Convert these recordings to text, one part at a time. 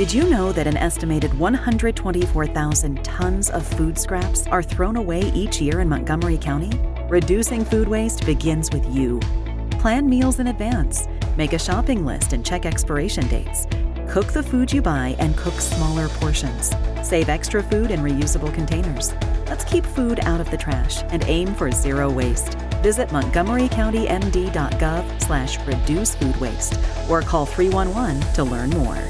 Did you know that an estimated 124,000 tons of food scraps are thrown away each year in Montgomery County? Reducing food waste begins with you. Plan meals in advance, make a shopping list and check expiration dates. Cook the food you buy and cook smaller portions. Save extra food in reusable containers. Let's keep food out of the trash and aim for zero waste. Visit montgomerycountymd.gov slash reduce food waste or call 311 to learn more.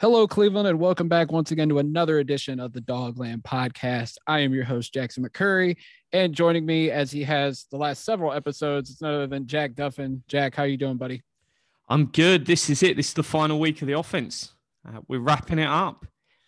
Hello, Cleveland, and welcome back once again to another edition of the Dogland Podcast. I am your host, Jackson McCurry, and joining me as he has the last several episodes, it's none other than Jack Duffin. Jack, how are you doing, buddy? I'm good. This is it. This is the final week of the offense. Uh, we're wrapping it up.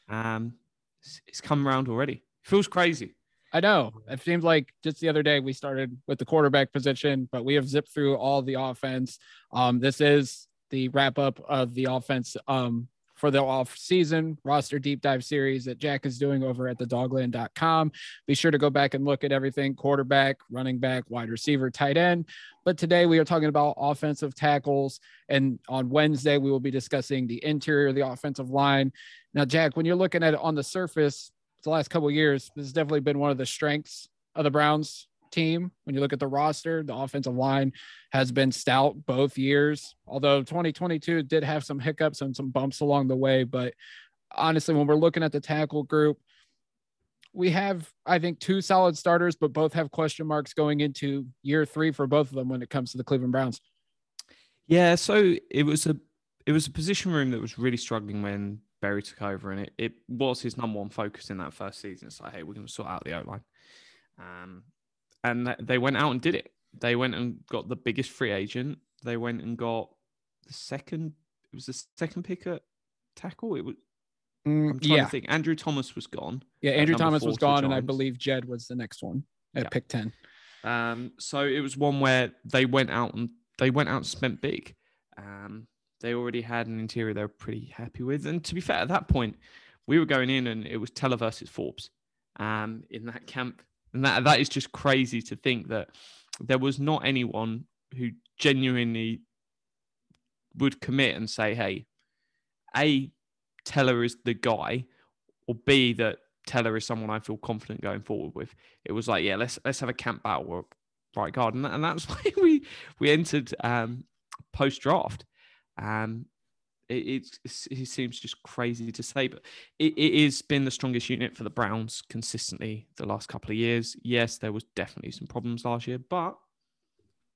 Um, it's, it's come around already. Feels crazy. I know. It seems like just the other day we started with the quarterback position, but we have zipped through all the offense. Um, this is the wrap up of the offense um, for the off season roster deep dive series that Jack is doing over at the dogland.com. Be sure to go back and look at everything quarterback, running back, wide receiver, tight end. But today we are talking about offensive tackles. And on Wednesday, we will be discussing the interior of the offensive line. Now, Jack, when you're looking at it on the surface, the last couple years, this has definitely been one of the strengths of the Browns team. When you look at the roster, the offensive line has been stout both years. Although 2022 did have some hiccups and some bumps along the way, but honestly, when we're looking at the tackle group, we have I think two solid starters, but both have question marks going into year three for both of them when it comes to the Cleveland Browns. Yeah, so it was a it was a position room that was really struggling when Berry took over, and it, it was his number one focus in that first season. It's like, hey, we're going to sort out the O line. Um, and they went out and did it. They went and got the biggest free agent. They went and got the second. It was the second pick at tackle. It was. Mm, I'm trying yeah. to think. Andrew Thomas was gone. Yeah, Andrew Thomas was gone, and I believe Jed was the next one at Yeah. pick 10. Um, so it was one where they went out and they went out and spent big. Um, they already had an interior they were pretty happy with, and to be fair, at that point, we were going in and it was Teller versus Forbes, um, in that camp, and that that is just crazy to think that there was not anyone who genuinely would commit and say, "Hey, a Teller is the guy," or B that Teller is someone I feel confident going forward with. It was like, yeah, let's let's have a camp battle right guard, and, that, and that's why we we entered um, post draft. Um, it, it's it seems just crazy to say, but it, it has been the strongest unit for the Browns consistently the last couple of years. Yes, there was definitely some problems last year, but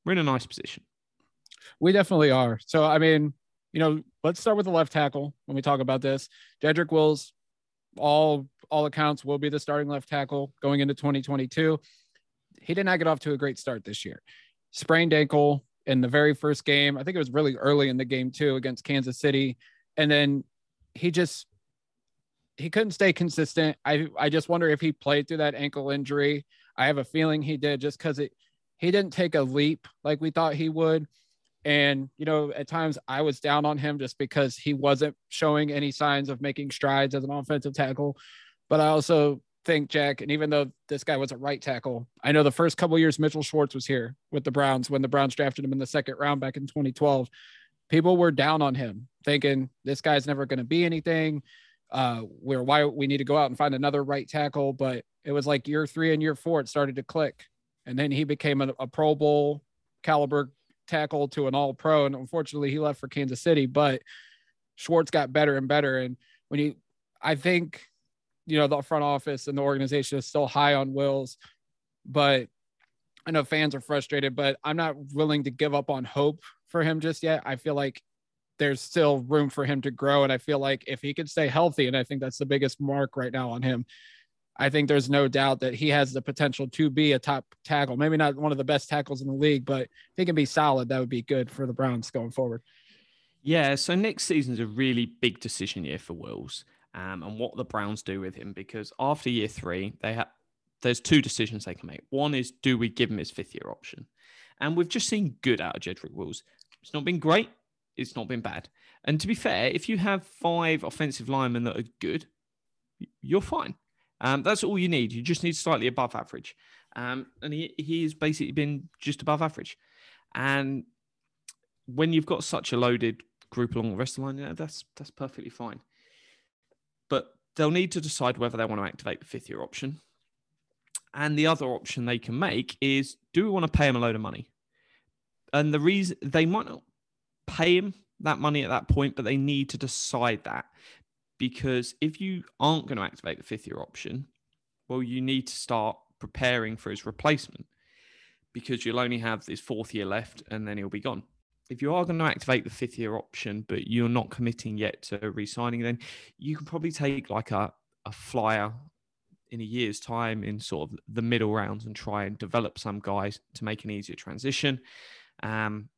we're in a nice position. We definitely are. So, I mean, you know, let's start with the left tackle when we talk about this. Jedrick Wills, all all accounts, will be the starting left tackle going into 2022. He did not get off to a great start this year. Sprained ankle in the very first game. I think it was really early in the game too against Kansas City, and then he just he couldn't stay consistent. I I just wonder if he played through that ankle injury. I have a feeling he did just because it he didn't take a leap like we thought he would. And, you know, at times I was down on him just because he wasn't showing any signs of making strides as an offensive tackle. But I also think, Jack, and even though this guy was a right tackle, I know the first couple years Mitchell Schwartz was here with the Browns when the Browns drafted him in the second round back in 2012. People were down on him, thinking this guy's never going to be anything. Uh, where why we need to go out and find another right tackle. But it was like year three and year four, it started to click. And then he became a, a Pro Bowl caliber tackle to an all pro. And unfortunately, he left for Kansas City, but Schwartz got better and better. And when you, I think, you know, the front office and the organization is still high on Wills, but I know fans are frustrated, but I'm not willing to give up on hope for him just yet. I feel like there's still room for him to grow. And I feel like if he could stay healthy, and I think that's the biggest mark right now on him, I think there's no doubt that he has the potential to be a top tackle. Maybe not one of the best tackles in the league, but if he can be solid, that would be good for the Browns going forward. Yeah, so next season's a really big decision year for Wills um, and what the Browns do with him because after year three, they have there's two decisions they can make. One is do we give him his fifth year option? And we've just seen good out of Jedrick Wills. It's not been great, it's not been bad. And to be fair, if you have five offensive linemen that are good, you're fine. Um, that's all you need. You just need slightly above average. Um, and he, he's basically been just above average. And when you've got such a loaded group along the rest of the line, that's that's perfectly fine. But they'll need to decide whether they want to activate the fifth year option. And the other option they can make is do we want to pay him a load of money? And the reason they might not pay him that money at that point, but they need to decide that because if you aren't going to activate the fifth year option, well, you need to start preparing for his replacement because you'll only have this fourth year left and then he'll be gone. If you are going to activate the fifth year option, but you're not committing yet to re signing, then you can probably take like a, a flyer in a year's time in sort of the middle rounds and try and develop some guys to make an easier transition. Um,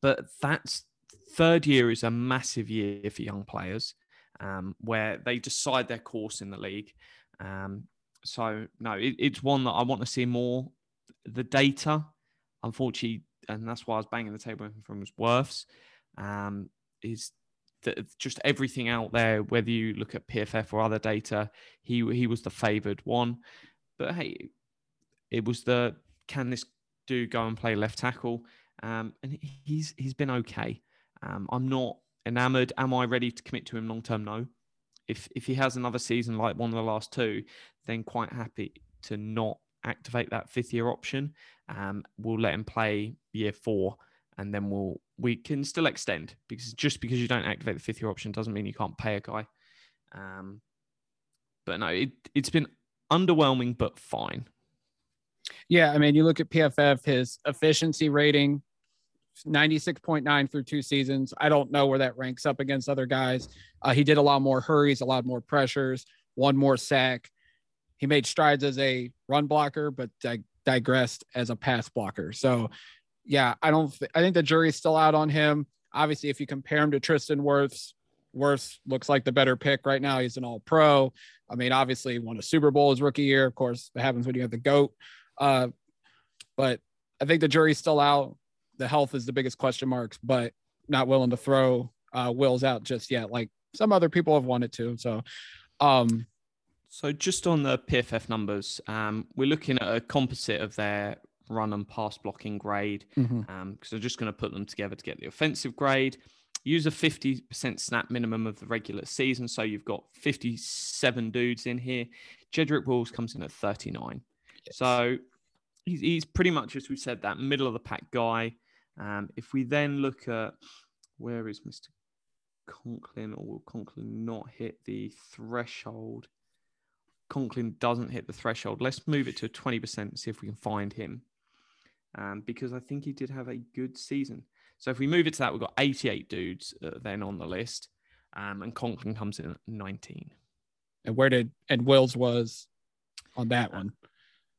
but that's third year is a massive year for young players um, where they decide their course in the league. Um, so no, it, it's one that I want to see more. The data, unfortunately, and that's why I was banging the table from his Wirfs, um, is that just everything out there. Whether you look at PFF or other data, he he was the favoured one. But hey, it was the can this dude go and play left tackle? Um, and he's he's been okay. Um, I'm not enamored. Am I ready to commit to him long term? No. If if he has another season like one of the last two, then quite happy to not activate that fifth year option. Um, we'll let him play year four, and then we'll we can still extend because just because you don't activate the fifth year option doesn't mean you can't pay a guy. Um, but no, it it's been underwhelming but fine. Yeah, I mean, you look at PFF, his efficiency rating 96.9 through two seasons. I don't know where that ranks up against other guys. Uh, he did a lot more hurries, a lot more pressures, one more sack. He made strides as a run blocker, but dig- digressed as a pass blocker. So, yeah, I don't. Th- I think the jury's still out on him. Obviously, if you compare him to Tristan Wirfs, Wirfs looks like the better pick right now. He's an All Pro. I mean, obviously, won a Super Bowl his rookie year. Of course, that happens when you have the goat. Uh, but I think the jury's still out the health is the biggest question marks, but not willing to throw uh, Wills out just yet, like some other people have wanted to. So, um, so just on the PFF numbers, um, we're looking at a composite of their run and pass blocking grade because mm-hmm. um, I'm just going to put them together to get the offensive grade. Use a 50% snap minimum of the regular season. So you've got 57 dudes in here. Jedrick Wills comes in at 39. Yes. So he's, he's pretty much, as we said, that middle of the pack guy. Um, if we then look at where is Mr. Conklin, or will Conklin not hit the threshold? Conklin doesn't hit the threshold. Let's move it to 20% and see if we can find him. Um, because I think he did have a good season. So if we move it to that, we've got 88 dudes uh, then on the list. Um, and Conklin comes in at 19. And where did, and Wills was on that uh, one?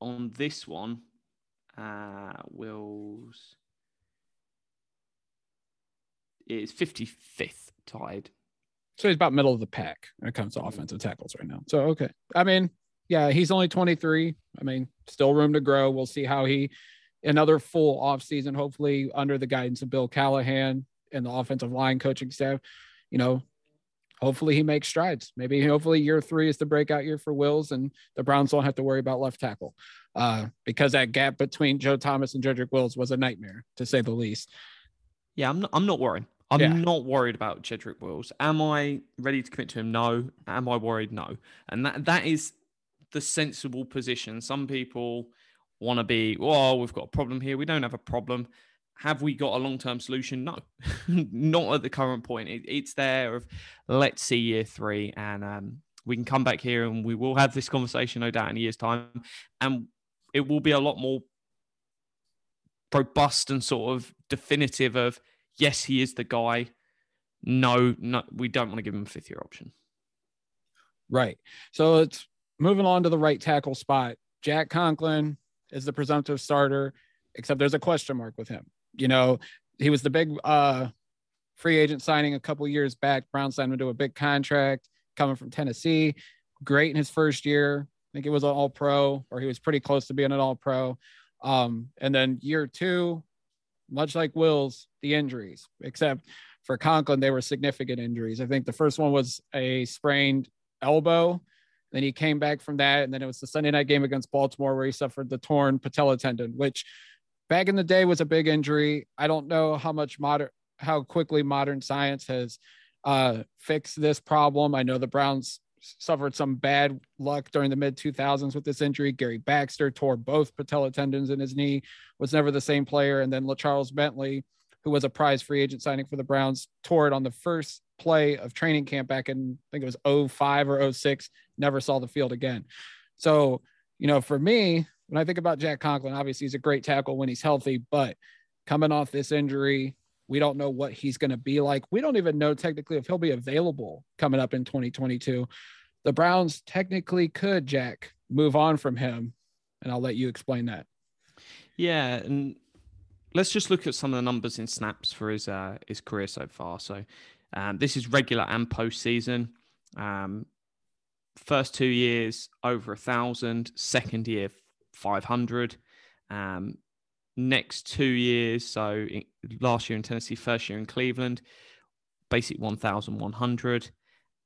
On this one, uh, Wills is 55th tied. So he's about middle of the pack when it comes to offensive tackles right now. So okay. I mean, yeah, he's only 23. I mean, still room to grow. We'll see how he another full off season, hopefully under the guidance of Bill Callahan and the offensive line coaching staff. You know, hopefully he makes strides. Maybe hopefully year three is the breakout year for Wills and the Browns don't have to worry about left tackle. Uh, because that gap between Joe Thomas and Jedrick Wills was a nightmare to say the least. Yeah, I'm not, I'm not worried. I'm yeah. not worried about Jedrick Wills. Am I ready to commit to him? No. Am I worried? No. And that that is the sensible position. Some people want to be, oh, we've got a problem here. We don't have a problem. Have we got a long term solution? No, not at the current point. It, it's there of let's see year three, and um, we can come back here and we will have this conversation, no doubt, in a year's time, and it will be a lot more robust and sort of definitive of yes, he is the guy. No, no, we don't want to give him a fifth year option. Right. So it's moving on to the right tackle spot. Jack Conklin is the presumptive starter, except there's a question mark with him. You know, he was the big uh free agent signing a couple years back. Brown signed him to a big contract coming from Tennessee. Great in his first year. I think it was an all pro, or he was pretty close to being an all pro. Um, and then year two, much like Will's, the injuries, except for Conklin, they were significant injuries. I think the first one was a sprained elbow. Then he came back from that. And then it was the Sunday night game against Baltimore where he suffered the torn patella tendon, which back in the day was a big injury. I don't know how much modern, how quickly modern science has uh, fixed this problem. I know the Browns suffered some bad luck during the mid 2000s with this injury. Gary Baxter tore both patella tendons in his knee, was never the same player. And then LaCharles Bentley, who was a prize free agent signing for the Browns, tore it on the first play of training camp back in, I think it was 05 or 06, never saw the field again. So, you know, for me, when I think about Jack Conklin, obviously he's a great tackle when he's healthy, but coming off this injury, we don't know what he's going to be like. We don't even know technically if he'll be available coming up in 2022 the Browns technically could, Jack, move on from him. And I'll let you explain that. Yeah. And let's just look at some of the numbers in snaps for his uh, his career so far. So um, this is regular and postseason. Um, first two years over a thousand, second year five hundred. Um, next two years, so last year in Tennessee, first year in Cleveland, basic one thousand one hundred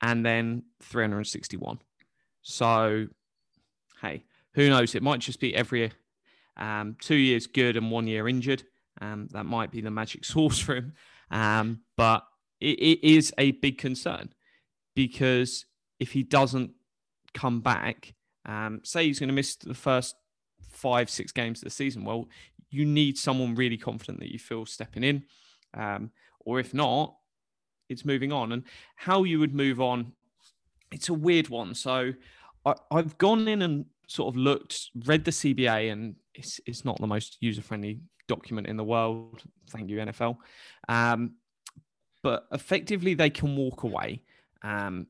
and then 361. So, hey, who knows? It might just be every um, two years good and one year injured. Um, that might be the magic source for him. Um, but it, it is a big concern because if he doesn't come back, um, say he's going to miss the first five, six games of the season, well, you need someone really confident that you feel stepping in. Um, or if not, it's moving on. And how you would move on, it's a weird one. So I, have gone in and sort of looked, read the CBA, and it's, it's not the most user friendly document in the world. Thank you, NFL. Um, but effectively, they can walk away. Um,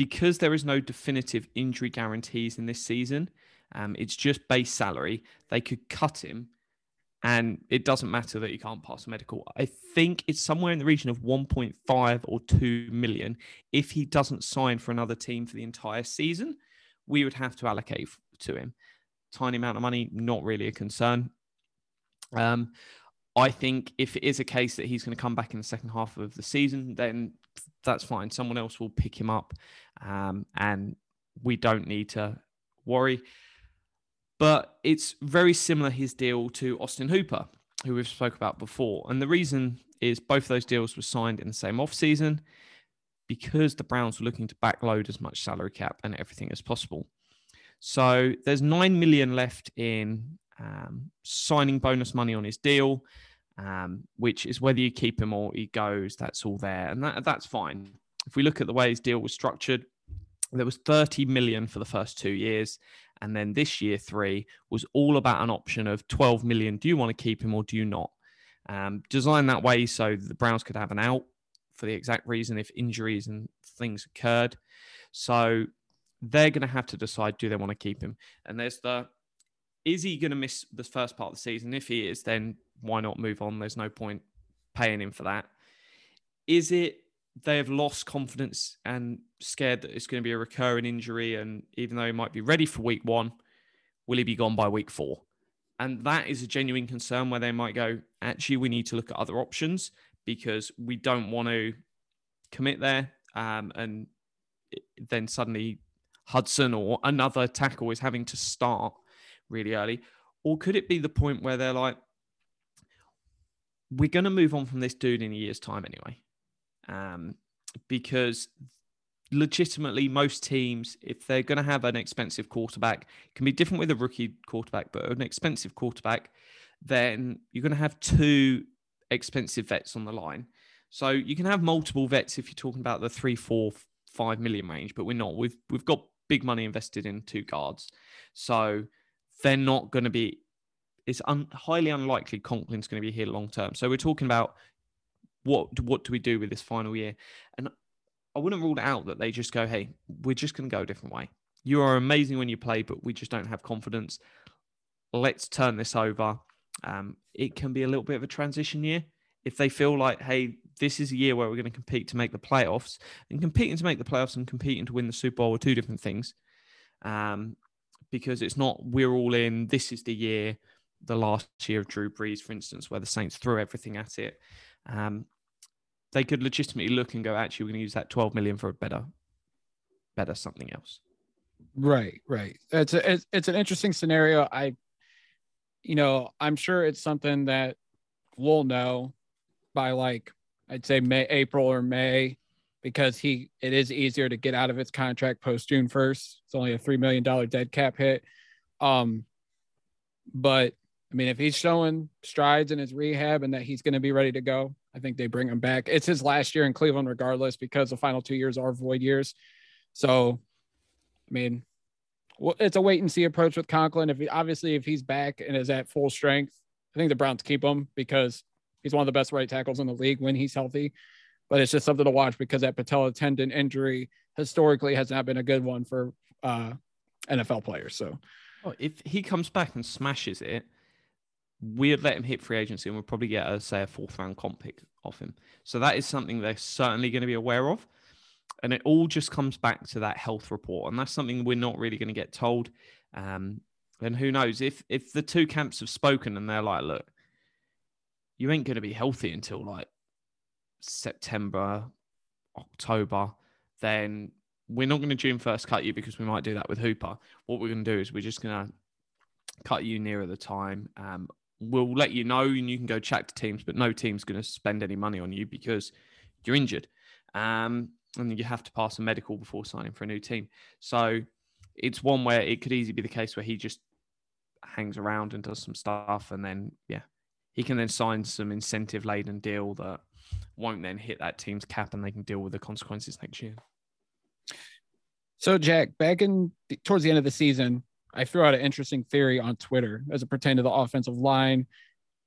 because there is no definitive injury guarantees in this season, um, it's just base salary. They could cut him and it doesn't matter that you can't pass medical. I think it's somewhere in the region of 1.5 or 2 million. If he doesn't sign for another team for the entire season, we would have to allocate to him. Tiny amount of money, not really a concern. Um, I think if it is a case that he's going to come back in the second half of the season, then that's fine. Someone else will pick him up, um, and we don't need to worry. But it's very similar his deal to Austin Hooper, who we've spoke about before. And the reason is both those deals were signed in the same offseason because the Browns were looking to backload as much salary cap and everything as possible. So there's nine million left in um, signing bonus money on his deal, um, which is whether you keep him or he goes. That's all there, and that, that's fine. If we look at the way his deal was structured, there was 30 million for the first two years and then this year three was all about an option of 12 million. Do you want to keep him or do you not? Um, designed that way so the Browns could have an out for the exact reason if injuries and things occurred. So they're going to have to decide do they want to keep him? And there's the is he going to miss the first part of the season? If he is, then why not move on? There's no point paying him for that. Is it they have lost confidence and scared that it's going to be a recurring injury. And even though he might be ready for week one, will he be gone by week four? And that is a genuine concern where they might go, actually, we need to look at other options because we don't want to commit there. Um, and then suddenly Hudson or another tackle is having to start really early. Or could it be the point where they're like, we're going to move on from this dude in a year's time anyway? um, because legitimately most teams if they're going to have an expensive quarterback it can be different with a rookie quarterback but an expensive quarterback then you're going to have two expensive vets on the line. So you can have multiple vets if you're talking about the three four five million range but we're not. We've we've got big money invested in two guards. So they're not going to be it's un, highly unlikely conklin's going to be here long term so we're talking about what what do we do with this final year? And I wouldn't rule it out that they just go, hey, we're just going to go a different way. You are amazing when you play, but we just don't have confidence. Let's turn this over. Um, it can be a little bit of a transition year if they feel like, hey, this is a year where we're going to compete to make the playoffs. And competing to make the playoffs and competing to win the Super Bowl are two different things. Um, because it's not we're all in. This is the year, the last year of Drew Brees, for instance, where the Saints threw everything at it. Um, they could legitimately look and go, actually, we're going to use that 12 million for a better, better something else. Right, right. It's a, it's, it's an interesting scenario. I, you know, I'm sure it's something that we'll know by like I'd say May, April or May, because he it is easier to get out of its contract post June 1st. It's only a three million dollar dead cap hit. Um, but I mean, if he's showing strides in his rehab and that he's going to be ready to go, I think they bring him back. It's his last year in Cleveland, regardless, because the final two years are void years. So, I mean, it's a wait and see approach with Conklin. If he, obviously if he's back and is at full strength, I think the Browns keep him because he's one of the best right tackles in the league when he's healthy. But it's just something to watch because that patella tendon injury historically has not been a good one for uh, NFL players. So, oh, if he comes back and smashes it, we'd let him hit free agency and we'll probably get a say a fourth round comp pick off him. So that is something they're certainly going to be aware of. And it all just comes back to that health report. And that's something we're not really going to get told. Um, and who knows if if the two camps have spoken and they're like, look, you ain't going to be healthy until like September, October, then we're not going to June first cut you because we might do that with Hooper. What we're going to do is we're just going to cut you nearer the time. Um, we'll let you know and you can go chat to teams, but no team's going to spend any money on you because you're injured. Um, and you have to pass a medical before signing for a new team. So it's one where it could easily be the case where he just hangs around and does some stuff and then, yeah, he can then sign some incentive laden deal that won't then hit that team's cap and they can deal with the consequences next year. So, Jack, back in towards the end of the season, I threw out an interesting theory on Twitter as it pertained to the offensive line.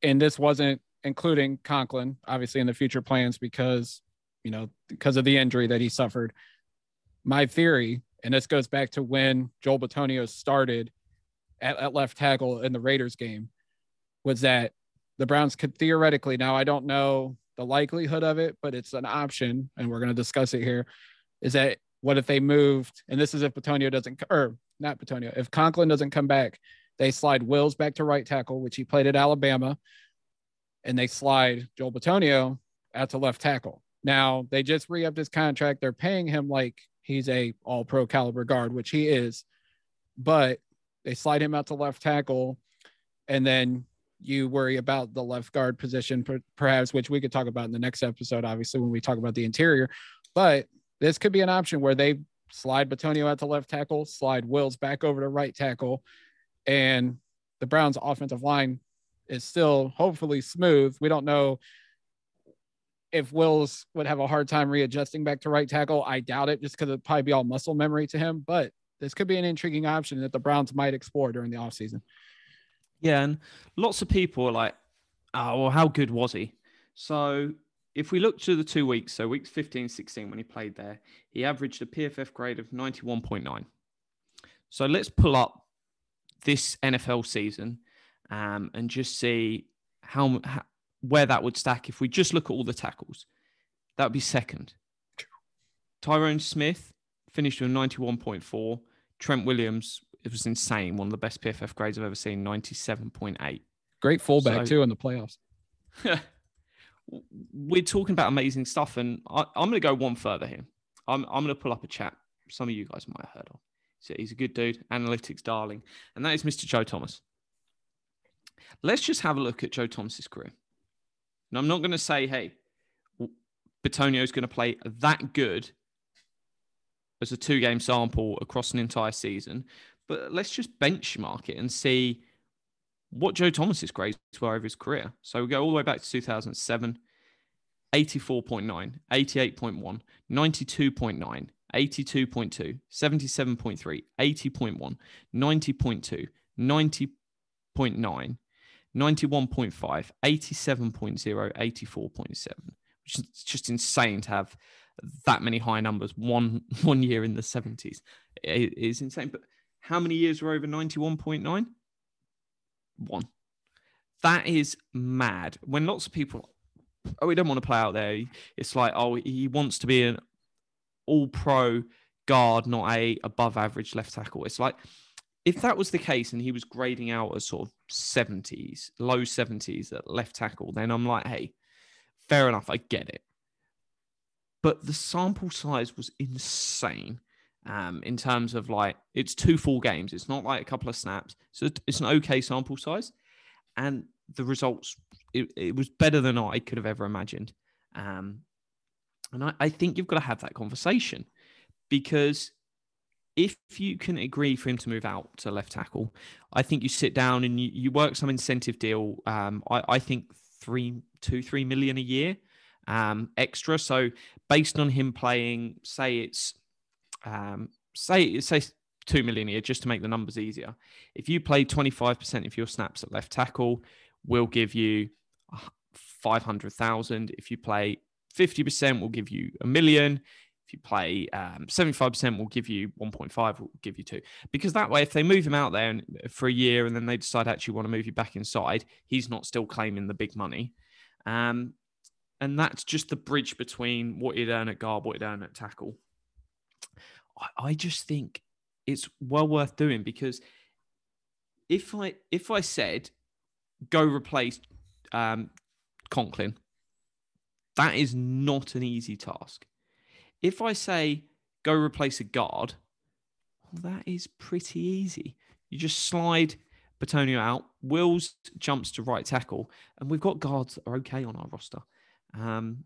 And this wasn't including Conklin, obviously, in the future plans because, you know, because of the injury that he suffered. My theory, and this goes back to when Joel Bitonio started at, at left tackle in the Raiders game, was that the Browns could theoretically, now I don't know the likelihood of it, but it's an option, and we're going to discuss it here. Is that what if they moved, and this is if Bitonio doesn't, or not Bitonio, if Conklin doesn't come back, they slide Wills back to right tackle, which he played at Alabama, and they slide Joel Bitonio out to left tackle. Now they just re-upped his contract. They're paying him like he's a all pro caliber guard, which he is, but they slide him out to left tackle, and then you worry about the left guard position, perhaps, which we could talk about in the next episode, obviously, when we talk about the interior. But this could be an option where they slide Bitonio out to left tackle, slide Wills back over to right tackle, and the Browns' offensive line is still hopefully smooth. We don't know if Wills would have a hard time readjusting back to right tackle. I doubt it just because it'd probably be all muscle memory to him, but this could be an intriguing option that the Browns might explore during the offseason. Yeah, and lots of people are like, oh, well, how good was he? So if we look to the two weeks, so weeks 15, 16, when he played there, he averaged a PFF grade of 91.9. So let's pull up this NFL season um, and just see how, how where that would stack if we just look at all the tackles. That would be second. Tyron Smith finished with 91.4. Trent Williams it was insane. One of the best PFF grades I've ever seen, 97.8. Great fullback so, too in the playoffs. we're talking about amazing stuff, and I, am going to go one further here. I'm, I'm going to pull up a chat. Some of you guys might have heard of. So he's a good dude, analytics darling, and that is Mr. Joe Thomas. Let's just have a look at Joe Thomas's career. And I'm not going to say, hey, Bitonio is going to play that good as a two game sample across an entire season. But let's just benchmark it and see what Joe Thomas's grades were over his career. So we go all the way back to 2007, 84.9, 88.1, 92.9, 82.2, 77.3, 80.1, 90.2, 90.9, 91.5, 87.0, 84.7, which is just insane to have that many high numbers one one year in the 70s. It is insane. But how many years were over 91.9? One. That is mad. When lots of people, oh, he don't want to play out there. It's like, oh, he wants to be an all pro guard, not a above average left tackle. It's like if that was the case and he was grading out as sort of 70s, low 70s at left tackle, then I'm like, hey, fair enough, I get it. But the sample size was insane um, in terms of like it's two full games. It's not like a couple of snaps. So it's an okay sample size. And the results, it, it was better than I could have ever imagined. Um, and I, I think you've got to have that conversation because if you can agree for him to move out to left tackle, I think you sit down and you, you work some incentive deal. Um, I, I think three, two, three million a year um, extra. So based on him playing, say it's um, say say two million a year, just to make the numbers easier. If you play twenty five percent of your snaps at left tackle, we'll give you five hundred thousand. If you play fifty percent, we'll give you a million. If you play um, 75%, we'll give you 1.5, we'll give you two. Because that way, if they move him out there for a year and then they decide actually want to move you back inside, he's not still claiming the big money. Um, and that's just the bridge between what he'd earn at guard, what he'd earn at tackle. I, I just think it's well worth doing because if I if I said go replace um, Conklin, that is not an easy task. If I say go replace a guard, well, that is pretty easy. You just slide Bitonio out, Wills jumps to right tackle, and we've got guards that are okay on our roster. Um,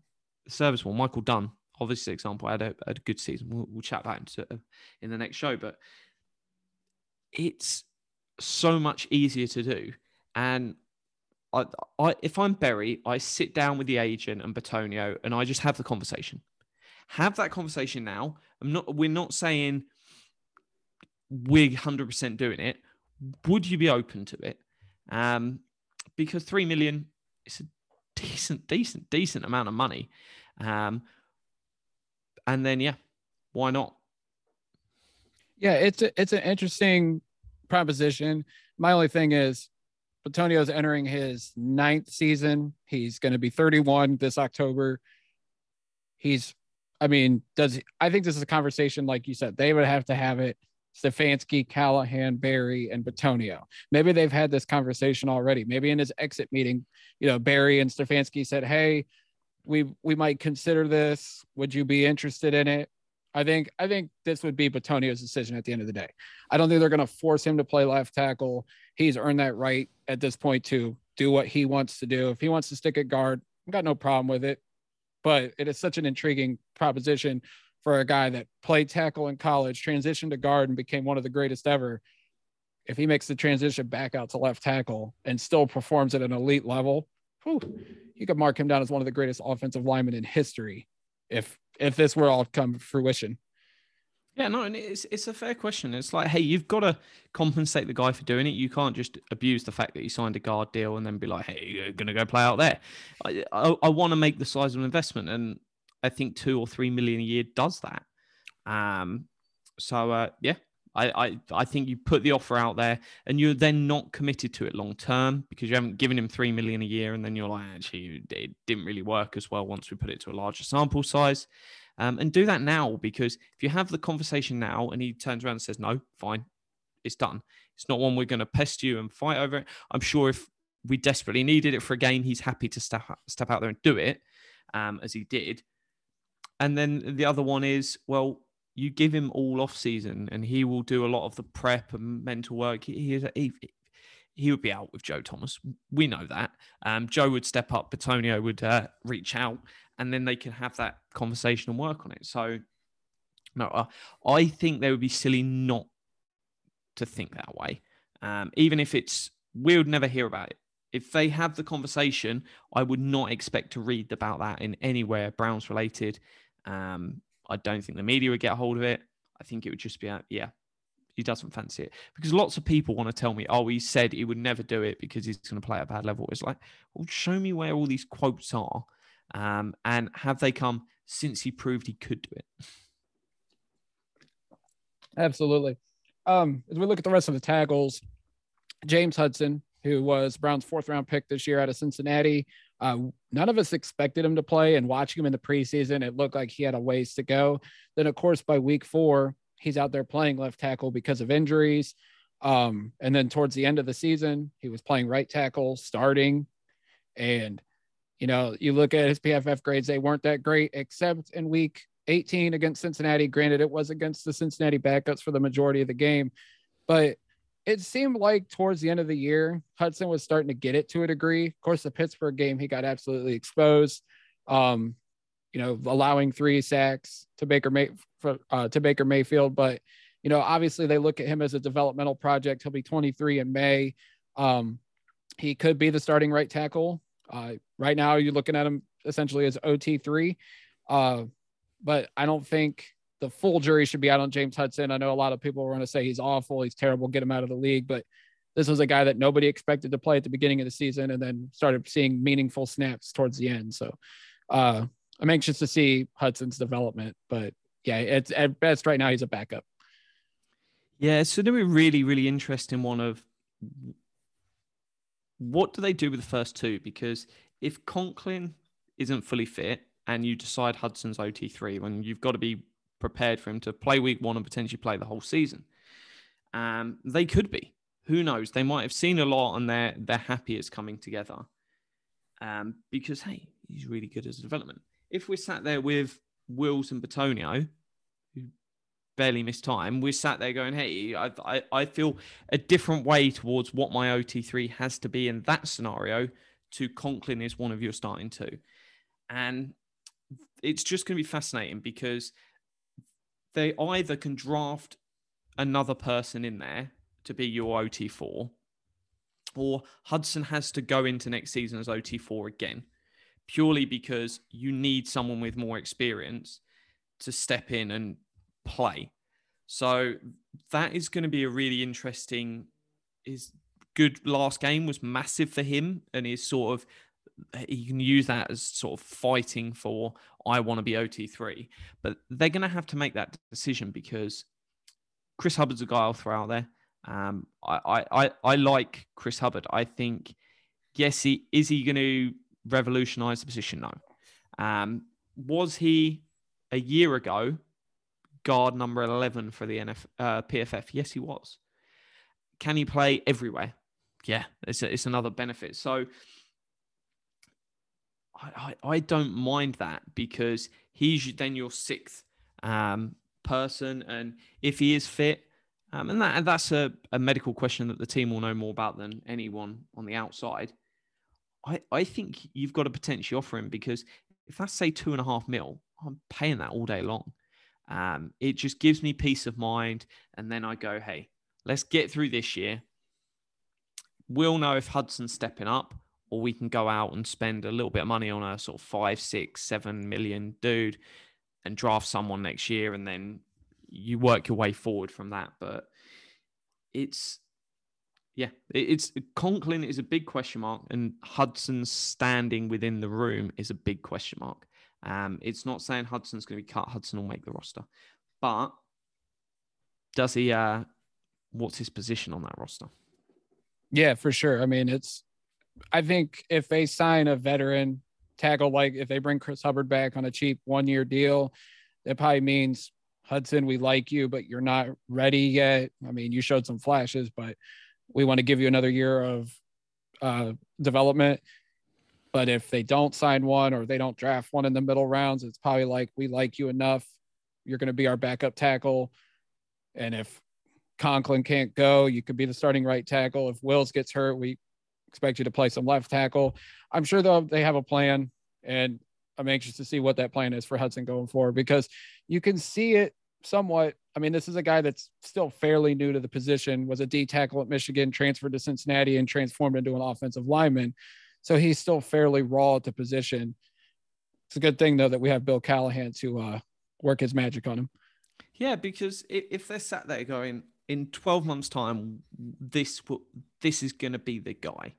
serviceable, Michael Dunn, obviously example, had a, had a good season. We'll, we'll chat that into, uh, in the next show, but it's so much easier to do. And I, I, if I'm Berry, I sit down with the agent and Bitonio, and I just have the conversation. Have that conversation now. I'm not. We're not saying we're hundred percent doing it. Would you be open to it? Um, because three million is a decent, decent, decent amount of money. Um, and then yeah, why not? Yeah, it's a, it's an interesting proposition. My only thing is Bitonio is entering his ninth season. He's going to be 31 this October. He's, I mean, does I think this is a conversation like you said they would have to have it. Stefanski, Callahan, Berry, and Bitonio. Maybe they've had this conversation already. Maybe in his exit meeting, you know, Berry and Stefanski said, "Hey, we we might consider this. Would you be interested in it?" I think I think this would be Bitonio's decision at the end of the day. I don't think they're going to force him to play left tackle. He's earned that right at this point to do what he wants to do. If he wants to stick at guard, I've got no problem with it. But it is such an intriguing proposition for a guy that played tackle in college, transitioned to guard, and became one of the greatest ever. If he makes the transition back out to left tackle and still performs at an elite level, whew, you could mark him down as one of the greatest offensive linemen in history if if this were all come fruition. Yeah, no, and it's it's a fair question. It's like, hey, you've got to compensate the guy for doing it. You can't just abuse the fact that he signed a guard deal and then be like, hey, you're gonna go play out there. I I, I want to make the size of an investment, and I think two or three million a year does that. Um, so uh, yeah, I, I I think you put the offer out there, and you're then not committed to it long term because you haven't given him three million a year, and then you're like, actually, it didn't really work as well once we put it to a larger sample size. Um, and do that now because if you have the conversation now and he turns around and says, no, fine, it's done. It's not one we're going to pest you and fight over it. I'm sure if we desperately needed it for a game, he's happy to step, step out there and do it um, as he did. And then the other one is, well, you give him all off season and he will do a lot of the prep and mental work. He, he, he would be out with Joe Thomas. We know that. Um, Joe would step up, Bitonio would uh, reach out, and then they can have that conversation and work on it. So, no, uh, I think they would be silly not to think that way. Um, even if it's, we would never hear about it. If they have the conversation, I would not expect to read about that in anywhere Browns related. Um, I don't think the media would get hold of it. I think it would just be, yeah, he doesn't fancy it because lots of people want to tell me, oh, he said he would never do it because he's going to play at a bad level. It's like, well, show me where all these quotes are, um, and have they come since he proved he could do it? Absolutely. Um, as we look at the rest of the tackles, James Hudson, who was Brown's fourth round pick this year out of Cincinnati, Uh, none of us expected him to play, and watching him in the preseason, it looked like he had a ways to go. Then, of course, by week four, he's out there playing left tackle because of injuries. Um, and then towards the end of the season, he was playing right tackle, starting. And, you know, you look at his PFF grades, they weren't that great, except in week 18 against Cincinnati. Granted, it was against the Cincinnati backups for the majority of the game, but it seemed like towards the end of the year, Hudson was starting to get it to a degree. Of course, the Pittsburgh game, he got absolutely exposed. Um, you know, allowing three sacks to Baker May for, uh, to Baker Mayfield, but you know, obviously they look at him as a developmental project. He'll be 23 in May. Um, he could be the starting right tackle. Uh, right now, you're looking at him essentially as OT3, uh, but I don't think the full jury should be out on James Hudson. I know a lot of people are going to say he's awful, he's terrible, get him out of the league, but this was a guy that nobody expected to play at the beginning of the season and then started seeing meaningful snaps towards the end. So uh, I'm anxious to see Hudson's development, but yeah, it's at best right now he's a backup. Yeah, it's going to be really, really interesting one of what do they do with the first two? Because if Conklin isn't fully fit and you decide Hudson's OT3, when you've got to be prepared for him to play week one and potentially play the whole season. Um, they could be. Who knows? They might have seen a lot and they're they're happy it's coming together. Um, because hey, he's really good as a development. If we're sat there with Wills and Bitonio, who barely missed time, we're sat there going, hey, I, I, I feel a different way towards what my OT3 has to be in that scenario to Conklin is one of your starting two. And it's just going to be fascinating because they either can draft another person in there to be your OT4, or Hudson has to go into next season as OT4 again, purely because you need someone with more experience to step in and play. So that is going to be a really interesting. His good last game was massive for him, and his sort of you can use that as sort of fighting for I want to be OT3. But they're going to have to make that decision because Chris Hubbard's a guy I'll throw out there. Um, I, I, I like Chris Hubbard. I think, yes, he is he going to revolutionize the position? No. Um, was he a year ago guard number 11 for the NF, uh, PFF? Yes, he was. Can he play everywhere? Yeah, it's, a, it's another benefit. So I, I, don't mind that because he's then your sixth um, person, and if he is fit, um, and that and that's a, a medical question that the team will know more about than anyone on the outside. I, I think you've got to potentially offer him because if that's say two and a half mil, I'm paying that all day long. Um, it just gives me peace of mind, and then I go, hey, let's get through this year. We'll know if Hudson's stepping up or we can go out and spend a little bit of money on a sort of five, six, seven million dude and draft someone next year, and then you work your way forward from that. But it's yeah, it's Conklin is a big question mark, and Hudson's standing within the room is a big question mark. Um, it's not saying Hudson's going to be cut. Hudson will make the roster, but does he? Uh, what's his position on that roster? Yeah, for sure. I mean, it's I think if they sign a veteran tackle, like if they bring Chris Hubbard back on a cheap one year deal, that probably means Hudson, we like you, but you're not ready yet. I mean, you showed some flashes, but we want to give you another year of uh, development. But if they don't sign one or they don't draft one in the middle rounds, it's probably like, we like you enough. You're going to be our backup tackle. And if Conklin can't go, you could be the starting right tackle. If Wills gets hurt, we expect you to play some left tackle. I'm sure though they have a plan, and I'm anxious to see what that plan is for Hudson going forward because you can see it somewhat. I mean, this is a guy that's still fairly new to the position, was a D tackle at Michigan, transferred to Cincinnati, and transformed into an offensive lineman. So he's still fairly raw at the position. It's a good thing though that we have Bill Callahan to uh, work his magic on him. Yeah, because if they're sat there going, in 12 months time this this is going to be the guy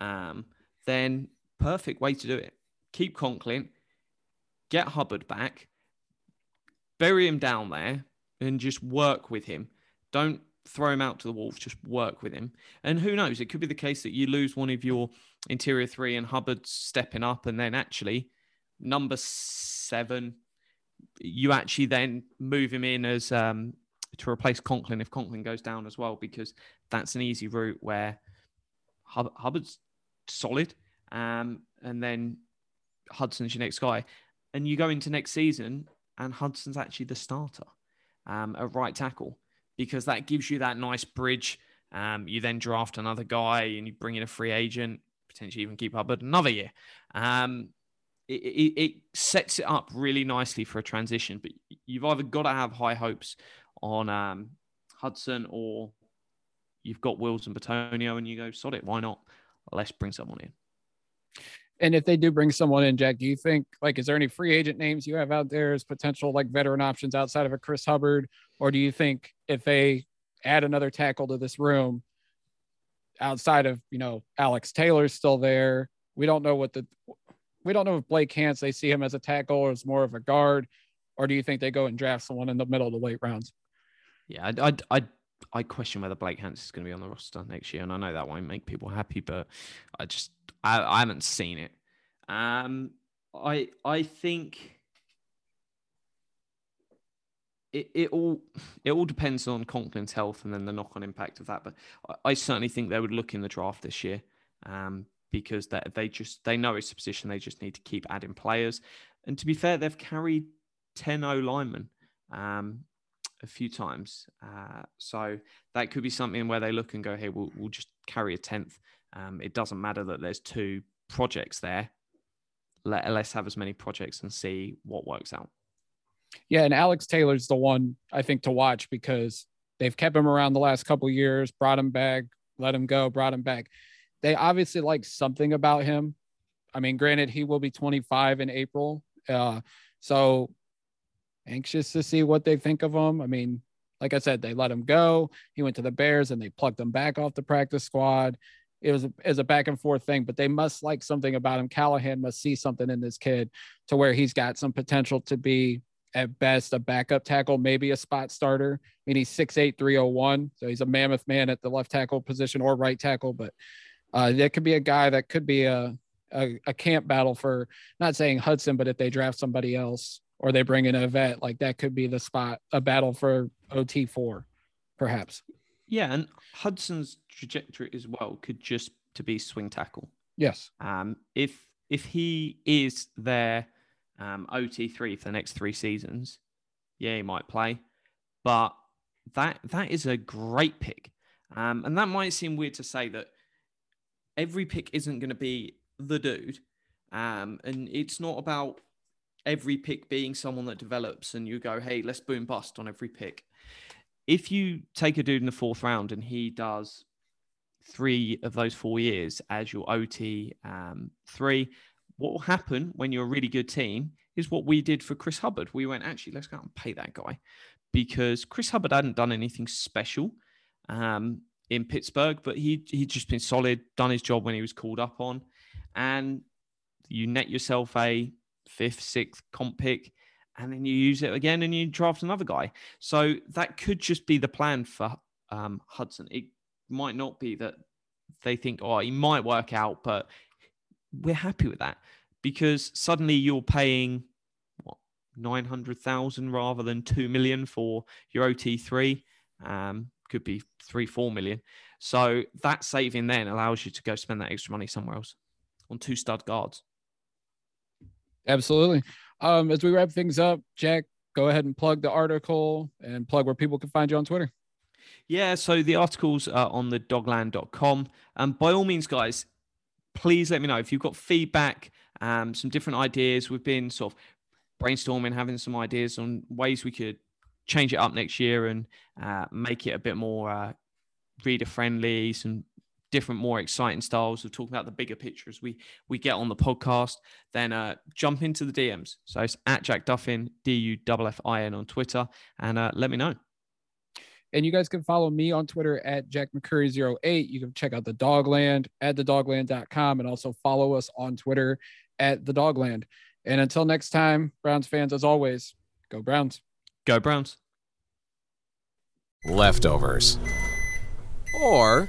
um, then perfect way to do it keep conklin get hubbard back bury him down there and just work with him don't throw him out to the wolves, just work with him. And who knows? It could be the case that you lose one of your interior three and Hubbard stepping up, and then actually number seven, you actually then move him in as um, to replace Conklin if Conklin goes down as well, because that's an easy route where Hub- Hubbard's solid, um, and then Hudson's your next guy, and you go into next season and Hudson's actually the starter um, at right tackle because that gives you that nice bridge. Um, you then draft another guy and you bring in a free agent, potentially even keep Hubbard another year. Um, it, it, it, sets it up really nicely for a transition, but you've either got to have high hopes on um, Hudson or you've got Wills and Bitonio and you go, sod it, why not? Let's bring someone in. And if they do bring someone in, Jack, do you think like is there any free agent names you have out there as potential like veteran options outside of a Chris Hubbard, or do you think if they add another tackle to this room, outside of you know Alex Taylor's still there, we don't know what the we don't know if Blake Hance they see him as a tackle or as more of a guard, or do you think they go and draft someone in the middle of the late rounds? Yeah, I I I, I question whether Blake Hance is going to be on the roster next year, and I know that won't make people happy, but I just I, I haven't seen it. Um, I I think it, it all it all depends on Conklin's health and then the knock on impact of that. But I, I, certainly think they would look in the draft this year um, because that they just they know it's a position they just need to keep adding players. And to be fair, they've carried 10 O linemen um, a few times. Uh, so that could be something where they look and go, hey, we'll, we'll just carry a 10th. Um, it doesn't matter that there's two projects there. Let, let's have as many projects and see what works out. Yeah, and Alex Taylor's the one I think to watch because they've kept him around the last couple years, brought him back, let him go, brought him back. They obviously like something about him. I mean, granted, he will be 25 in April. Uh, so anxious to see what they think of him. I mean, like I said, they let him go. He went to the Bears and they plucked him back off the practice squad it was a, it was a back and forth thing, but they must like something about him. Callahan must see something in this kid to where he's got some potential to be at best a backup tackle, maybe a spot starter. I mean, he's 6'8, 301. So he's a mammoth man at the left tackle position or right tackle, but uh, that could be a guy that could be a, a, a camp battle for not saying Hudson, but if they draft somebody else or they bring in a vet, like that could be the spot, a battle for OT4, perhaps. Yeah, and Hudson's trajectory as well could just to be swing tackle. Yes. Um, if if he is their um, OT three for the next three seasons, yeah, he might play. But that that is a great pick, um, and that might seem weird to say that every pick isn't going to be the dude, um, and it's not about every pick being someone that develops and you go, hey, let's boom bust on every pick if you take a dude in the fourth round and he does three of those four years as your OT um, three, what will happen when you're a really good team is what we did for Chris Hubbard. We went, actually, let's go out and pay that guy because Chris Hubbard hadn't done anything special um, in Pittsburgh, but he he'd just been solid, done his job when he was called up on, and you net yourself a fifth, sixth comp pick and then you use it again and you draft another guy. So that could just be the plan for um, Hudson. It might not be that they think, oh, he might work out, but we're happy with that because suddenly you're paying what nine hundred thousand rather than two million for your OT three. Um, could be three, four million. So that saving then allows you to go spend that extra money somewhere else on two stud guards. Absolutely. Um, as we wrap things up, Jack, go ahead and plug the article and plug where people can find you on Twitter. Yeah, so the articles are on the dogland.com. And by all means, guys, please let me know if you've got feedback, um, some different ideas. We've been sort of brainstorming, having some ideas on ways we could change it up next year and uh, make it a bit more uh, reader friendly, some different, more exciting styles of talking about the bigger pictures we we get on the podcast, then uh, jump into the DMs. So it's at Jack Duffin, D U F F I N on Twitter, and uh, let me know. And you guys can follow me on Twitter at Jack McCurry08. You can check out the Dogland at thedogland.com and also follow us on Twitter at the Dogland. And until next time, Browns fans, as always, go Browns. Go Browns. Leftovers or